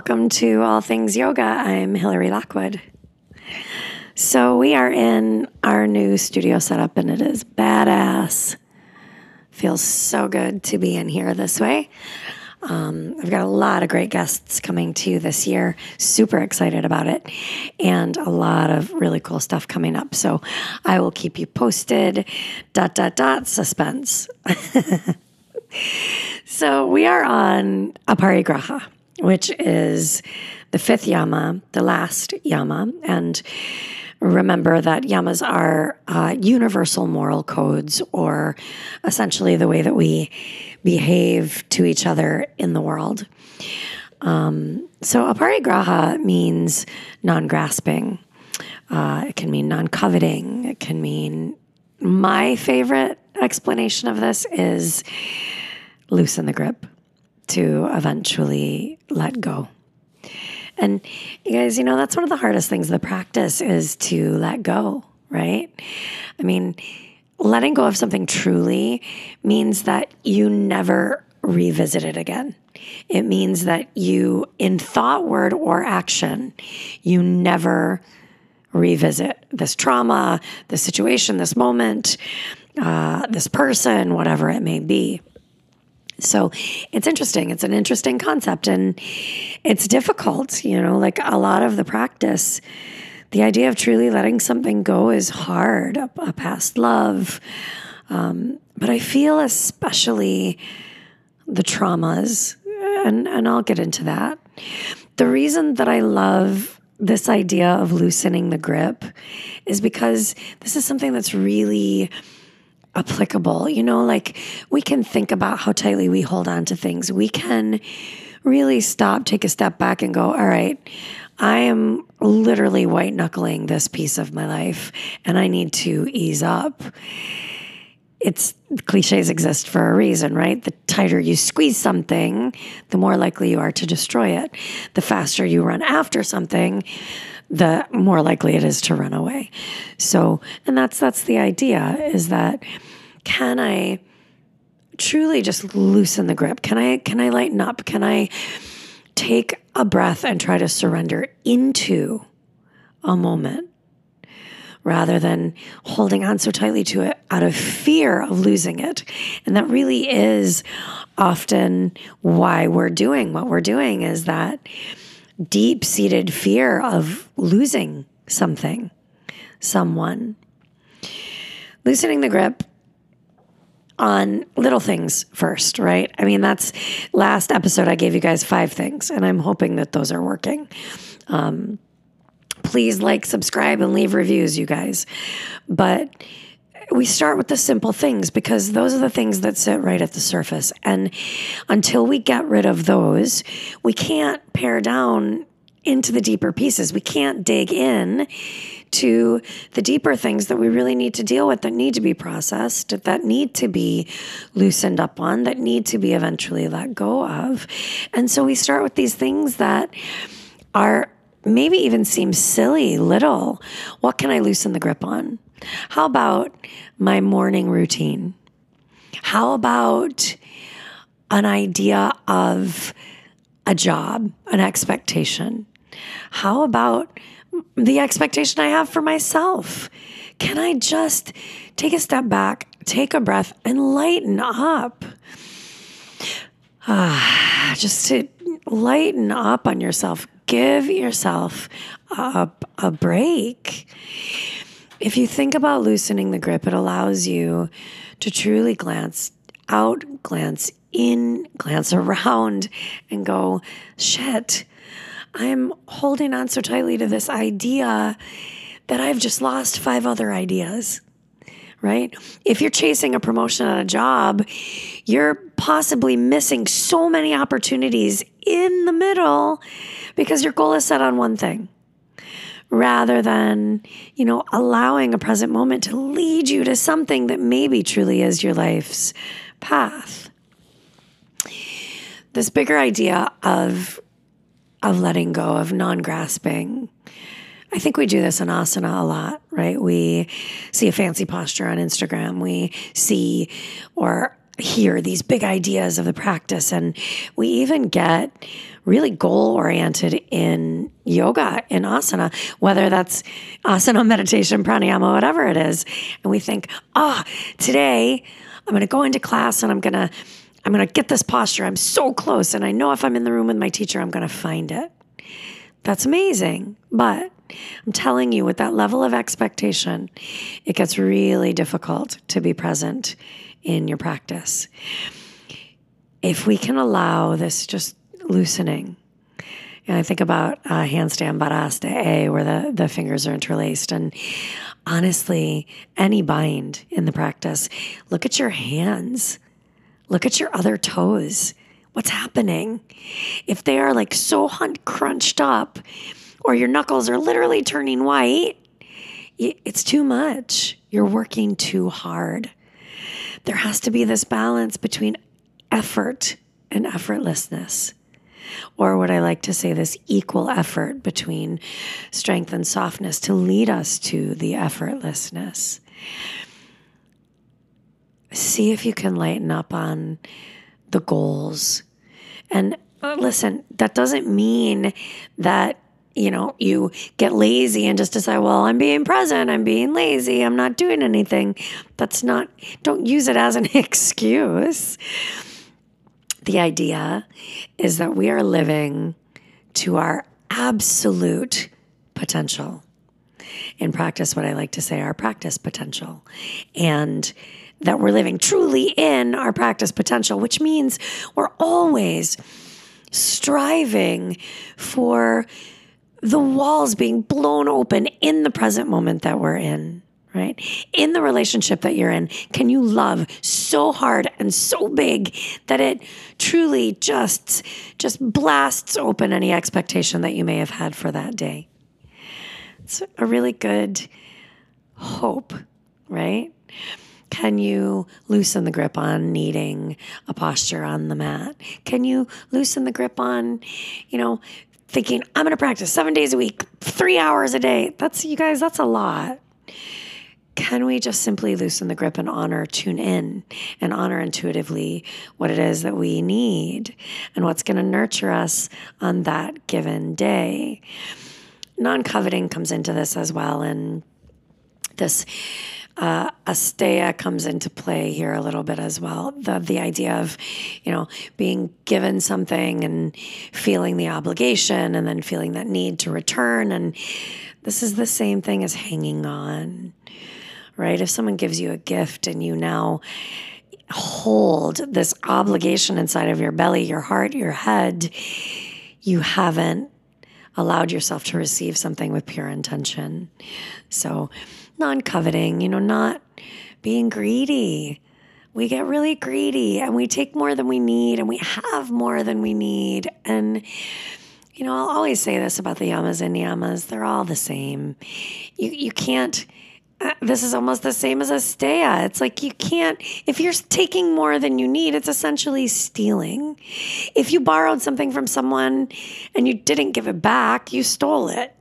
welcome to All Things Yoga. I'm Hilary Lockwood. So, we are in our new studio setup and it is badass. Feels so good to be in here this way. Um, I've got a lot of great guests coming to you this year. Super excited about it. And a lot of really cool stuff coming up. So I will keep you posted. Dot, dot, dot, suspense. so we are on Aparigraha which is the fifth yama, the last yama. And remember that yamas are uh, universal moral codes, or essentially the way that we behave to each other in the world. Um, so, aparigraha means non grasping. Uh, it can mean non coveting. It can mean my favorite explanation of this is loosen the grip to eventually let go. And you guys, you know, that's one of the hardest things. The practice is to let go, right? I mean, letting go of something truly means that you never revisit it again. It means that you, in thought, word, or action, you never revisit this trauma, this situation, this moment, uh, this person, whatever it may be. So it's interesting. It's an interesting concept and it's difficult, you know, like a lot of the practice. The idea of truly letting something go is hard, a, a past love. Um, but I feel especially the traumas, and, and I'll get into that. The reason that I love this idea of loosening the grip is because this is something that's really applicable. You know, like we can think about how tightly we hold on to things. We can really stop, take a step back, and go, all right, I am literally white knuckling this piece of my life and I need to ease up. It's cliches exist for a reason, right? The tighter you squeeze something, the more likely you are to destroy it. The faster you run after something, the more likely it is to run away. So, and that's that's the idea is that can I truly just loosen the grip? Can I can I lighten up? Can I take a breath and try to surrender into a moment rather than holding on so tightly to it out of fear of losing it. And that really is often why we're doing what we're doing is that deep seated fear of losing something, someone. Loosening the grip on little things first, right? I mean, that's last episode I gave you guys five things, and I'm hoping that those are working. Um, please like, subscribe, and leave reviews, you guys. But we start with the simple things because those are the things that sit right at the surface. And until we get rid of those, we can't pare down into the deeper pieces. We can't dig in to the deeper things that we really need to deal with that need to be processed, that need to be loosened up on, that need to be eventually let go of. And so we start with these things that are maybe even seem silly, little. What can I loosen the grip on? How about my morning routine? How about an idea of a job, an expectation? How about the expectation I have for myself? Can I just take a step back, take a breath, and lighten up? Ah, just to lighten up on yourself. Give yourself a, a break. If you think about loosening the grip, it allows you to truly glance out, glance in, glance around, and go, shit, I'm holding on so tightly to this idea that I've just lost five other ideas. Right? If you're chasing a promotion at a job, you're possibly missing so many opportunities in the middle because your goal is set on one thing rather than, you know, allowing a present moment to lead you to something that maybe truly is your life's path. This bigger idea of of letting go, of non-grasping. I think we do this in asana a lot, right? We see a fancy posture on Instagram. We see or hear these big ideas of the practice. And we even get really goal oriented in yoga, in asana, whether that's asana, meditation, pranayama, whatever it is. And we think, ah, oh, today I'm going to go into class and I'm going to. I'm going to get this posture. I'm so close. And I know if I'm in the room with my teacher, I'm going to find it. That's amazing. But I'm telling you, with that level of expectation, it gets really difficult to be present in your practice. If we can allow this just loosening, and I think about uh, handstand Badaste A, where the, the fingers are interlaced. And honestly, any bind in the practice, look at your hands, look at your other toes. What's happening? If they are like so crunched up, or your knuckles are literally turning white, it's too much. You're working too hard. There has to be this balance between effort and effortlessness. Or what I like to say, this equal effort between strength and softness to lead us to the effortlessness. See if you can lighten up on the goals. And uh, listen, that doesn't mean that you know, you get lazy and just decide, well, I'm being present, I'm being lazy, I'm not doing anything. That's not, don't use it as an excuse. The idea is that we are living to our absolute potential. In practice, what I like to say, our practice potential. And that we're living truly in our practice potential, which means we're always striving for the walls being blown open in the present moment that we're in right in the relationship that you're in can you love so hard and so big that it truly just just blasts open any expectation that you may have had for that day it's a really good hope right can you loosen the grip on needing a posture on the mat? Can you loosen the grip on, you know, thinking, I'm going to practice seven days a week, three hours a day. That's, you guys, that's a lot. Can we just simply loosen the grip and honor, tune in, and honor intuitively what it is that we need and what's going to nurture us on that given day? Non coveting comes into this as well. And this uh, asteya comes into play here a little bit as well. The the idea of, you know, being given something and feeling the obligation and then feeling that need to return. And this is the same thing as hanging on, right? If someone gives you a gift and you now hold this obligation inside of your belly, your heart, your head, you haven't allowed yourself to receive something with pure intention. So non coveting, you know, not being greedy. We get really greedy and we take more than we need and we have more than we need. And, you know, I'll always say this about the yamas and niyamas they're all the same. You, you can't. This is almost the same as asteya. It's like you can't, if you're taking more than you need, it's essentially stealing. If you borrowed something from someone and you didn't give it back, you stole it.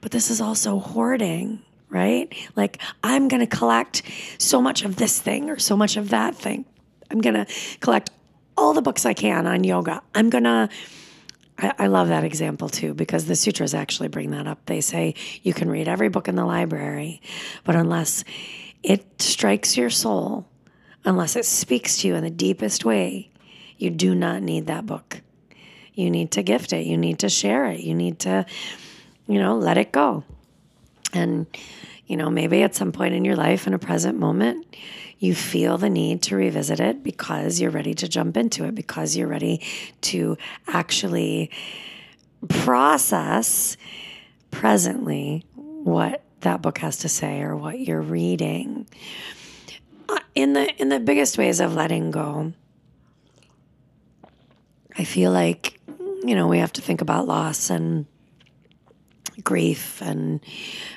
But this is also hoarding right? Like, I'm going to collect so much of this thing or so much of that thing. I'm going to collect all the books I can on yoga. I'm going to. I, love that example too because the sutras actually bring that up. They say you can read every book in the library, but unless it strikes your soul, unless it speaks to you in the deepest way, you do not need that book. You need to gift it. You need to share it. You need to, you know, let it go. And, you know, maybe at some point in your life, in a present moment, you feel the need to revisit it because you're ready to jump into it, because you're ready to actually process presently what that book has to say or what you're reading. Uh, in the in the biggest ways of letting go, I feel like you know we have to think about loss and grief and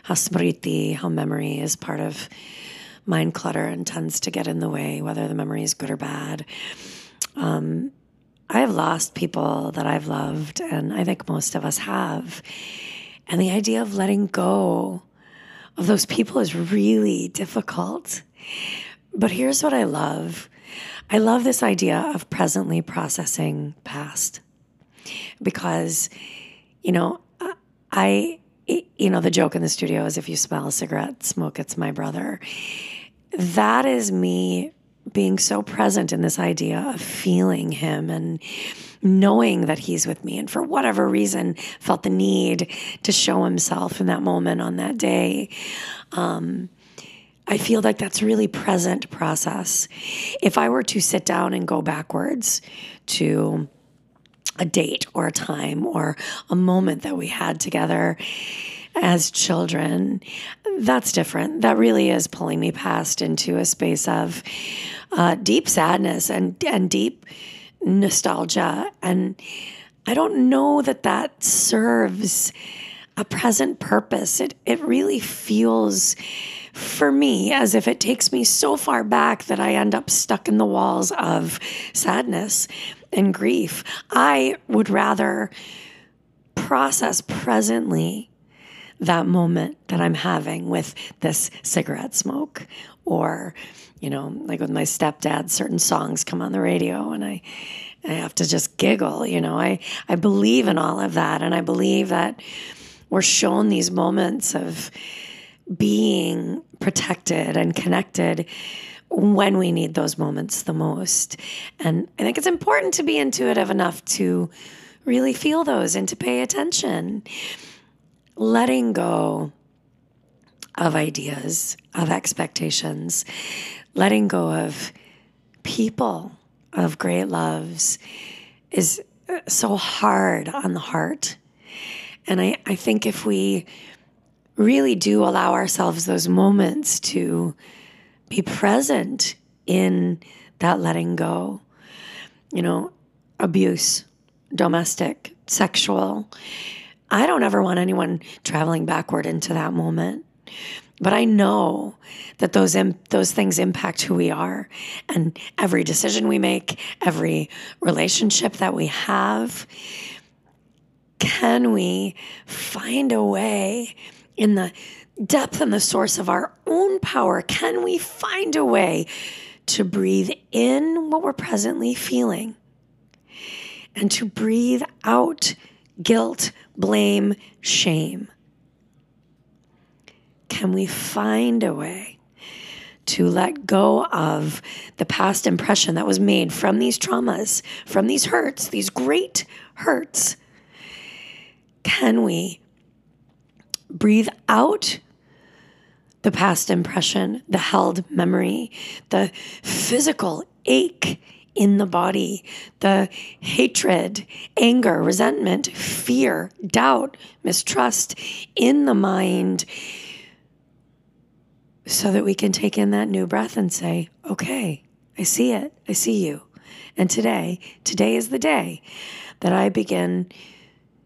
how smriti, how memory is part of mind clutter and tends to get in the way, whether the memory is good or bad. Um, I have lost people that I've loved, and I think most of us have. And the idea of letting go of those people is really difficult. But here's what I love I love this idea of presently processing past because, you know, I, you know, the joke in the studio is if you smell a cigarette smoke, it's my brother. That is me being so present in this idea of feeling him and knowing that he's with me. And for whatever reason felt the need to show himself in that moment on that day. Um, i feel like that's really present process. If i were to sit down and go backwards to a date or a time or a moment that we had together as children, that's different. That really is pulling me past into a space of uh, deep sadness and and deep nostalgia. And I don't know that that serves a present purpose. It, it really feels for me as if it takes me so far back that I end up stuck in the walls of sadness and grief. I would rather process presently that moment that I'm having with this cigarette smoke or you know, like with my stepdad, certain songs come on the radio and I, I have to just giggle, you know. I, I believe in all of that. And I believe that we're shown these moments of being protected and connected when we need those moments the most. And I think it's important to be intuitive enough to really feel those and to pay attention. Letting go of ideas, of expectations, letting go of people, of great loves is uh, so hard on the heart. And I, I think if we really do allow ourselves those moments to be present in that letting go, you know, abuse, domestic, sexual. I don't ever want anyone traveling backward into that moment. But I know that those those things impact who we are, and every decision we make, every relationship that we have. Can we find a way in the depth and the source of our own power? Can we find a way to breathe in what we're presently feeling and to breathe out guilt, blame, shame? can we find a way to let go of the past impression that was made from these traumas, from these hurts, these great hurts? Can we breathe out the past impression, the held memory, the physical ache in the body, the hatred, anger, resentment, fear, doubt, mistrust in the mind? so that we can take in that new breath and say, okay, I see it. I see you. And today, today is the day that I begin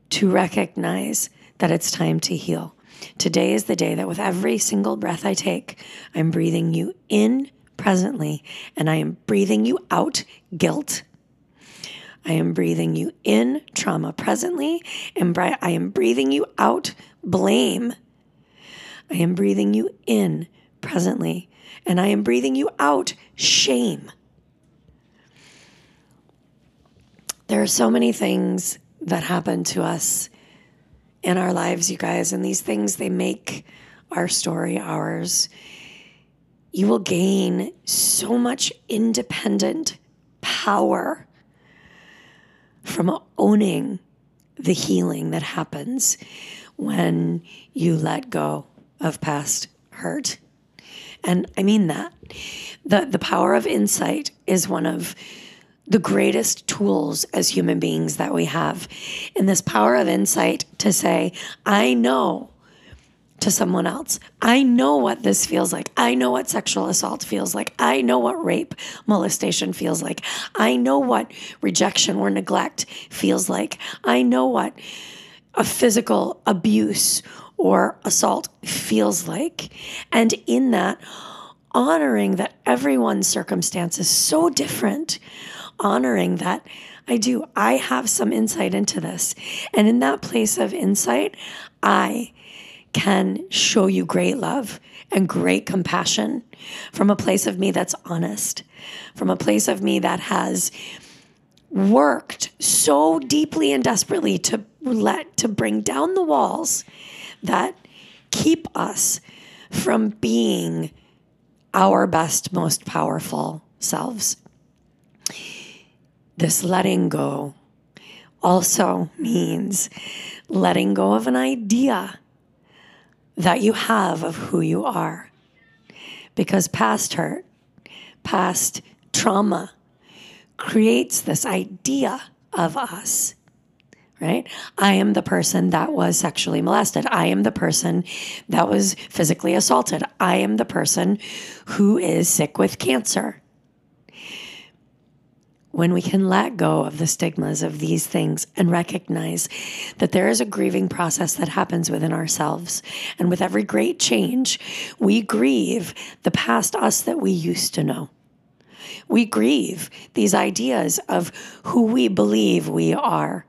to recognize that it's time to heal. Today is the day that with every single breath I take, I'm breathing you in presently and I am breathing you out guilt. I am breathing you in trauma presently and I am breathing you out blame. I am breathing you in presently, and I am breathing you out shame. There are so many things that happen to us in our lives, you guys, and these things they make our story ours. You will gain so much independent power from owning the healing that happens when you let go of past hurt. And I mean that. The, the power of insight is one of the greatest tools as human beings that we have. And this power of insight to say, I know to someone else. I know what this feels like. I know what sexual assault feels like. I know what rape, molestation feels like. I know what rejection or neglect feels like. I know what a physical abuse or assault feels like. And in that, honoring that everyone's circumstance is so different, honoring that I do, I have some insight into this. And in that place of insight, I can show you great love and great compassion from a place of me that's honest, from a place of me that has worked so deeply and desperately to let to bring down the walls that keep us from being our best most powerful selves. This letting go also means letting go of an idea that you have of who you are because past hurt past trauma creates this idea of us, right? I am the person that was sexually molested. I am the person that was physically assaulted. I am the person who is sick with cancer. When we can let go of the stigmas of these things and recognize that there is a grieving process that happens within ourselves. And with every great change, we grieve the past us that we used to know. We grieve these ideas of who we believe we are.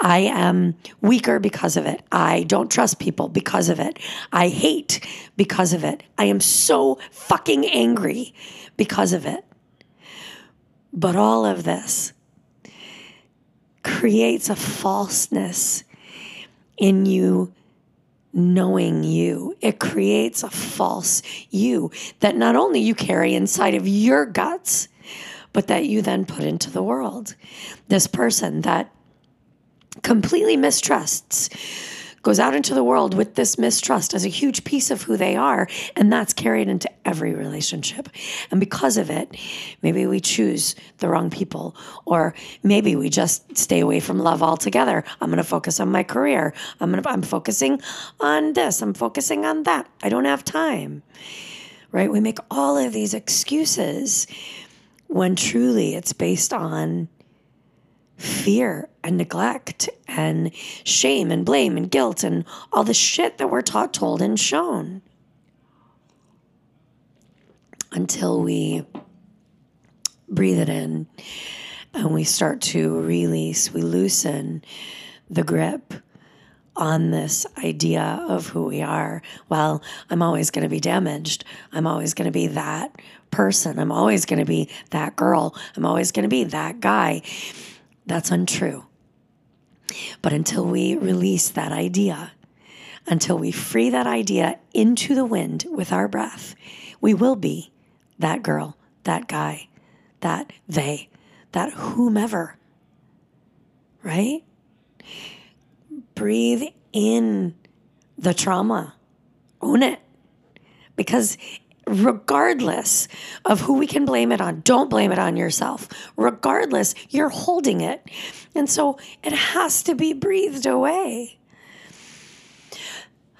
I am weaker because of it. I don't trust people because of it. I hate because of it. I am so fucking angry because of it. But all of this creates a falseness in you knowing you. It creates a false you that not only you carry inside of your guts, but that you then put into the world. This person that completely mistrusts goes out into the world with this mistrust as a huge piece of who they are. And that's carried into every relationship. And because of it, maybe we choose the wrong people, or maybe we just stay away from love altogether. I'm going to focus on my career. I'm to, I'm focusing on this. I'm focusing on that. I don't have time. Right? We make all of these excuses when truly it's based on fear and neglect and shame and blame and guilt and all the shit that we're taught, told, and shown. Until we breathe it in and we start to release, we loosen the grip on this idea of who we are. Well, I'm always going to be damaged. I'm always going to be that person. I'm always going to be that girl. I'm always going to be that guy. That's untrue. But until we release that idea, until we free that idea into the wind with our breath, we will be that girl, that guy, that they, that whomever. Right? Breathe in the trauma, own it. Because regardless of who we can blame it on, don't blame it on yourself. Regardless, you're holding it. And so it has to be breathed away.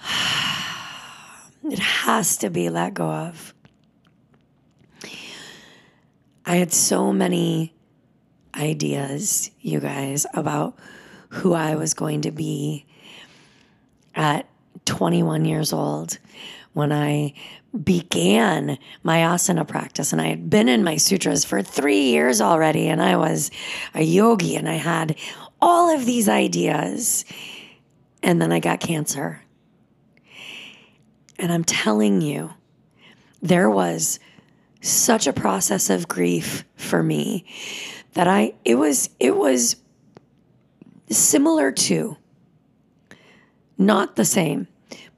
It has to be let go of. I had so many ideas, you guys, about who I was going to be at 21 years old when I began my asana practice. And I had been in my sutras for three years already, and I was a yogi, and I had all of these ideas. And then I got cancer. And I'm telling you, there was such a process of grief for me that I it was it was similar to not the same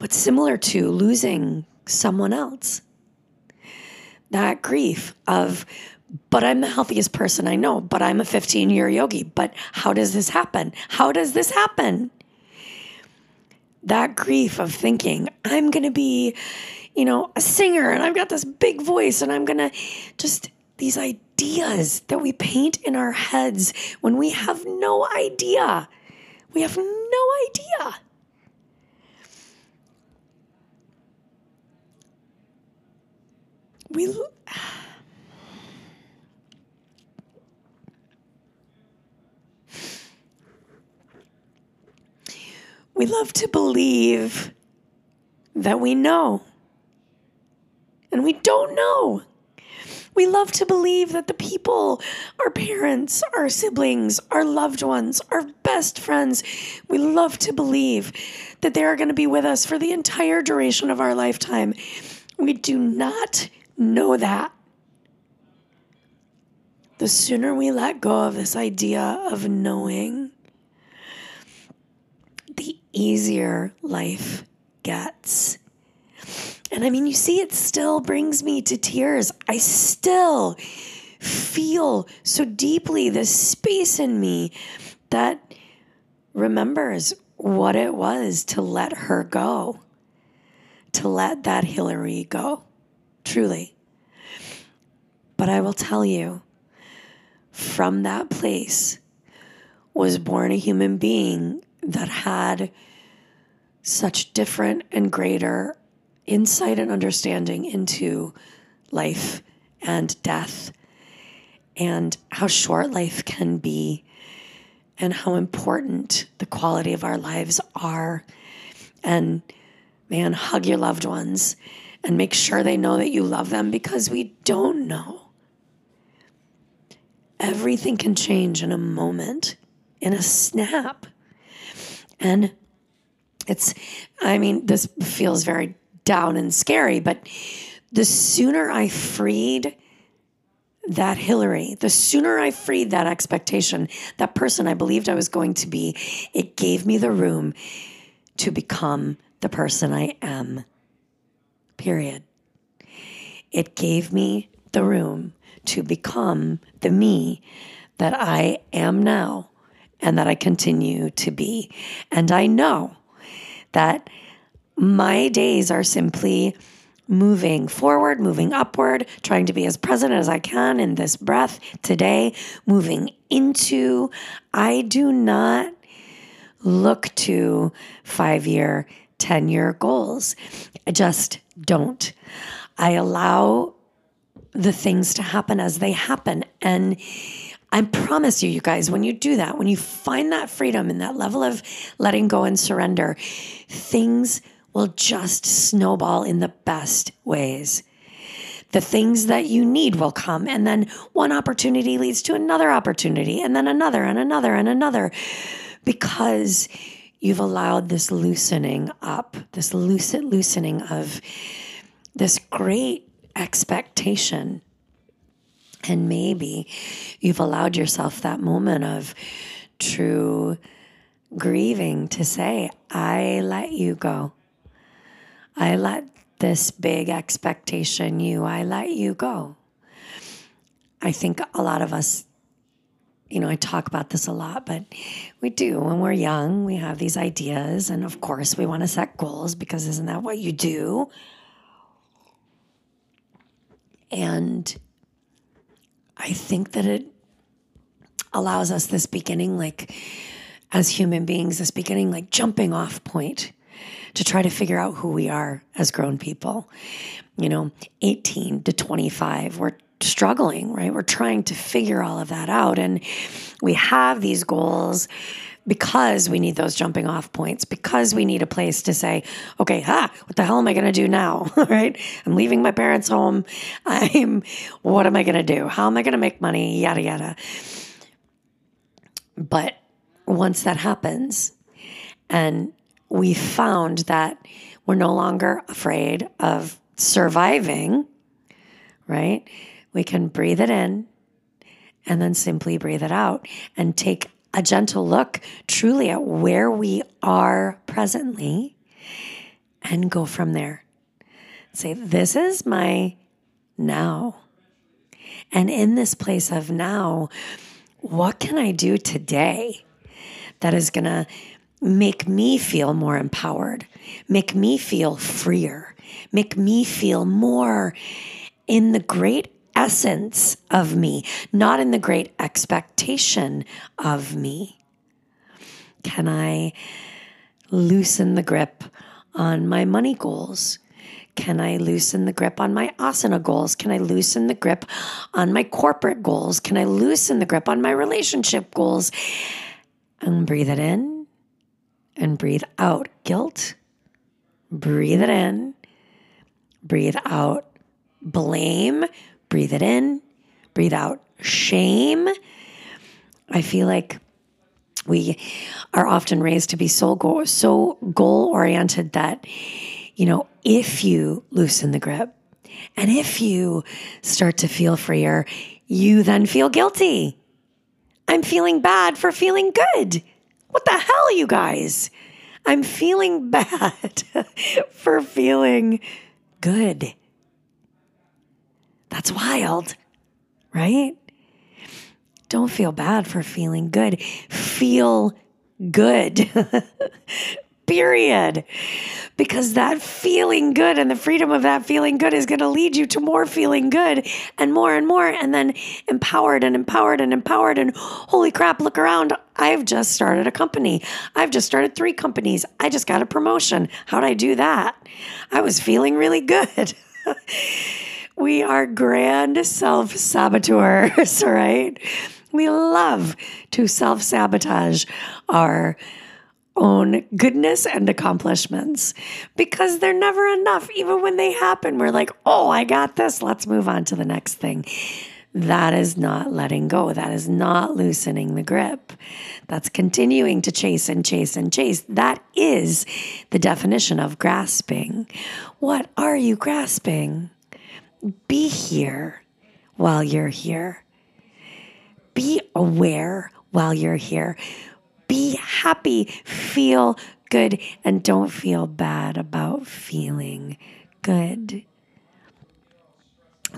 but similar to losing someone else. That grief of, but I'm the healthiest person I know, but I'm a 15 year yogi. But how does this happen? How does this happen? That grief of thinking, I'm going to be, you know, a singer and I've got this big voice and I'm going to just these ideas that we paint in our heads when we have no idea. We have no idea we mm-hmm. we love to believe that we know and we don't know we love to believe that the people, our parents, our siblings, our loved ones, our best friends. We love to believe that they are going to be with us for the entire duration of our lifetime. We do not know that. The sooner we let go of this idea of knowing, the easier life gets. And I mean, you see, it still brings me to tears. I still feel so deeply this space in me that remembers what it was to let her go, to let that Hillary go, truly. But I will tell you, from that place was born a human being that had such different and greater insight and understanding into life and death and how short life can be and how important the quality of our lives are. And man, hug your loved ones and make sure they know that you love them because we don't know. Everything can change in a moment, in a snap. And it's, I mean, this feels very down and scary, but the sooner I freed that Hillary, the sooner I freed that expectation, that person I believed I was going to be, it gave me the room to become the person I am. Period. It gave me the room to become the me that I am now and that I continue to be. And I know that my days are simply moving forward, moving upward, trying to be as present as I can in this breath today, moving into. I do not look to five year, 10 year goals. I just don't. I allow the things to happen as they happen. And I promise you, you guys, when you do that, when you find that freedom and that level of letting go and surrender, things will just snowball in the best ways. The things that you need will come, and then one opportunity leads to another opportunity, and then another, and another, and another, because you've allowed this loosening up, this lucid loosening of this great expectation. And maybe you've allowed yourself that moment of true grieving to say, I let you go. I let this big expectation you, I let you go. I think a lot of us, you know, I talk about this a lot, but we do. When we're young, we have these ideas. And of course, we want to set goals because isn't that what you do? And I think that it allows us this beginning, like as human beings, this beginning, like jumping off point to try to figure out who we are as grown people. You know, 18 to 25, we're struggling, right? We're trying to figure all of that out. And we have these goals because we need those jumping off points, because we need a place to say, okay, ha, what the hell am I going to do now? right? I'm leaving my parents' home. I'm, what am I going to do? How am I going to make money? Yada, yada. But once that happens, and we found that we're no longer afraid of surviving, right? We can breathe it in and then simply breathe it out and take a gentle look truly at where we are presently and go from there. Say, this is my now. And in this place of now, what can I do today that is going to make me feel more empowered, make me feel freer, make me feel more in the great essence of me, not in the great expectation of me. Can I loosen the grip on my money goals? Can I loosen the grip on my asana goals? Can I loosen the grip on my corporate goals? Can I loosen the grip on my relationship goals? And breathe it in and breathe out guilt. Breathe it in. Breathe out blame. Breathe it in. Breathe out shame. I feel like we are often raised to be so goal, so goal oriented that you know if you loosen the grip and if you start to feel freer you then feel guilty i'm feeling bad for feeling good what the hell you guys i'm feeling bad for feeling good that's wild right don't feel bad for feeling good. Feel good. Period. Because that feeling good and the freedom of that feeling good is going to lead you to more feeling good and more and more, and then empowered and empowered and empowered. And holy crap, look around. I've just started a company. I've just started three companies. I just got a promotion. How'd I do that? I was feeling really good. we are grand self saboteurs, right? We love to self sabotage our own goodness and accomplishments because they're never enough. Even when they happen, we're like, oh, I got this. Let's move on to the next thing. That is not letting go. That is not loosening the grip. That's continuing to chase and chase and chase. That is the definition of grasping. What are you grasping? Be here while you're here. Be aware while you're here. Be happy, feel good, and don't feel bad about feeling good.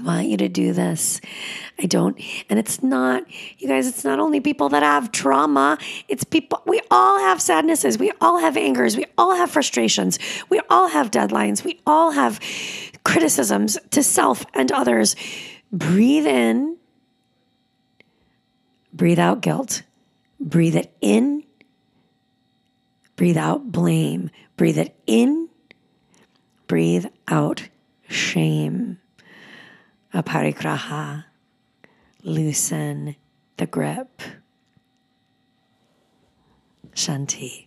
Want you to do this. I don't, and it's not, you guys, it's not only people that have trauma, it's people, we all have sadnesses, we all have angers, we all have frustrations, we all have deadlines, we all have criticisms to self and others. Breathe in Breathe out guilt. Breathe it in. Breathe out blame. Breathe it in. Breathe out shame. Aparigraha. Loosen the grip. Shanti.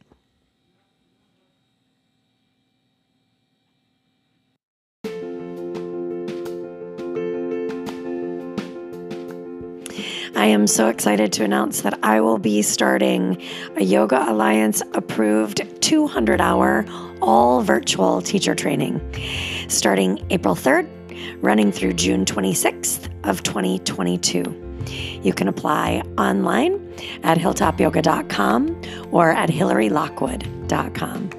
I am so excited to announce that I will be starting a Yoga Alliance approved 200 hour all virtual teacher training starting April 3rd, running through June 26th of 2022. You can apply online at hilltopyoga.com or at hillarylockwood.com.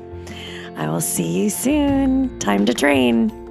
I will see you soon. Time to train.